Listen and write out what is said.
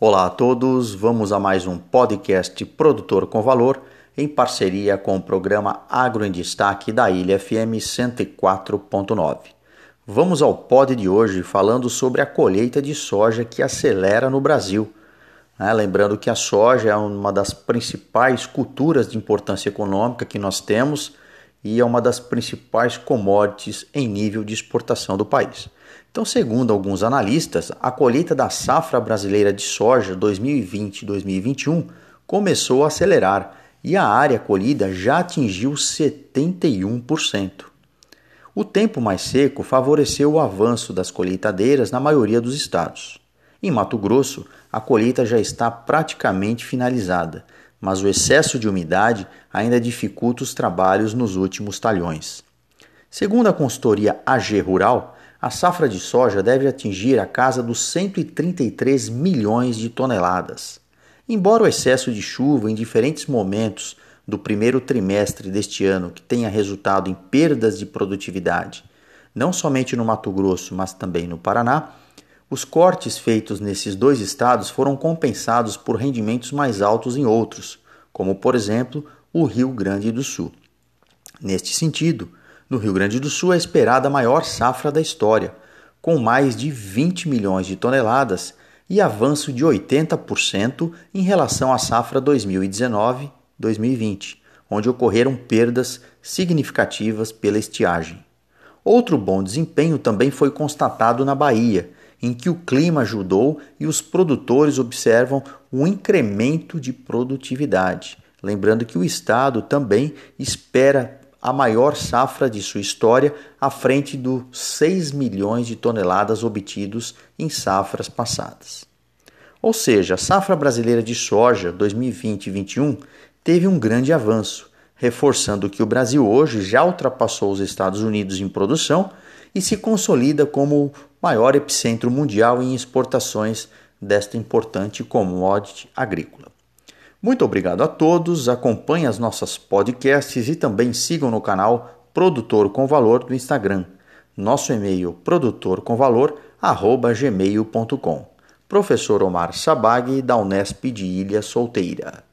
Olá a todos, vamos a mais um podcast Produtor com Valor em parceria com o programa Agro em Destaque da Ilha FM 104.9. Vamos ao pod de hoje falando sobre a colheita de soja que acelera no Brasil. É, lembrando que a soja é uma das principais culturas de importância econômica que nós temos e é uma das principais commodities em nível de exportação do país. Então, segundo alguns analistas, a colheita da safra brasileira de soja 2020-2021 começou a acelerar e a área colhida já atingiu 71%. O tempo mais seco favoreceu o avanço das colheitadeiras na maioria dos estados. Em Mato Grosso, a colheita já está praticamente finalizada, mas o excesso de umidade ainda dificulta os trabalhos nos últimos talhões. Segundo a consultoria AG Rural, a safra de soja deve atingir a casa dos 133 milhões de toneladas. Embora o excesso de chuva em diferentes momentos do primeiro trimestre deste ano que tenha resultado em perdas de produtividade, não somente no Mato Grosso, mas também no Paraná, os cortes feitos nesses dois estados foram compensados por rendimentos mais altos em outros, como por exemplo o Rio Grande do Sul. Neste sentido, no Rio Grande do Sul é esperada a maior safra da história, com mais de 20 milhões de toneladas e avanço de 80% em relação à safra 2019-2020, onde ocorreram perdas significativas pela estiagem. Outro bom desempenho também foi constatado na Bahia, em que o clima ajudou e os produtores observam um incremento de produtividade. Lembrando que o estado também espera a maior safra de sua história, à frente dos 6 milhões de toneladas obtidos em safras passadas. Ou seja, a safra brasileira de soja 2020-21 teve um grande avanço, reforçando que o Brasil hoje já ultrapassou os Estados Unidos em produção e se consolida como o maior epicentro mundial em exportações desta importante commodity agrícola. Muito obrigado a todos, acompanhem as nossas podcasts e também sigam no canal Produtor com Valor do Instagram. Nosso e-mail produtorcomvalor@gmail.com. Professor Omar Sabag da Unesp de Ilha Solteira.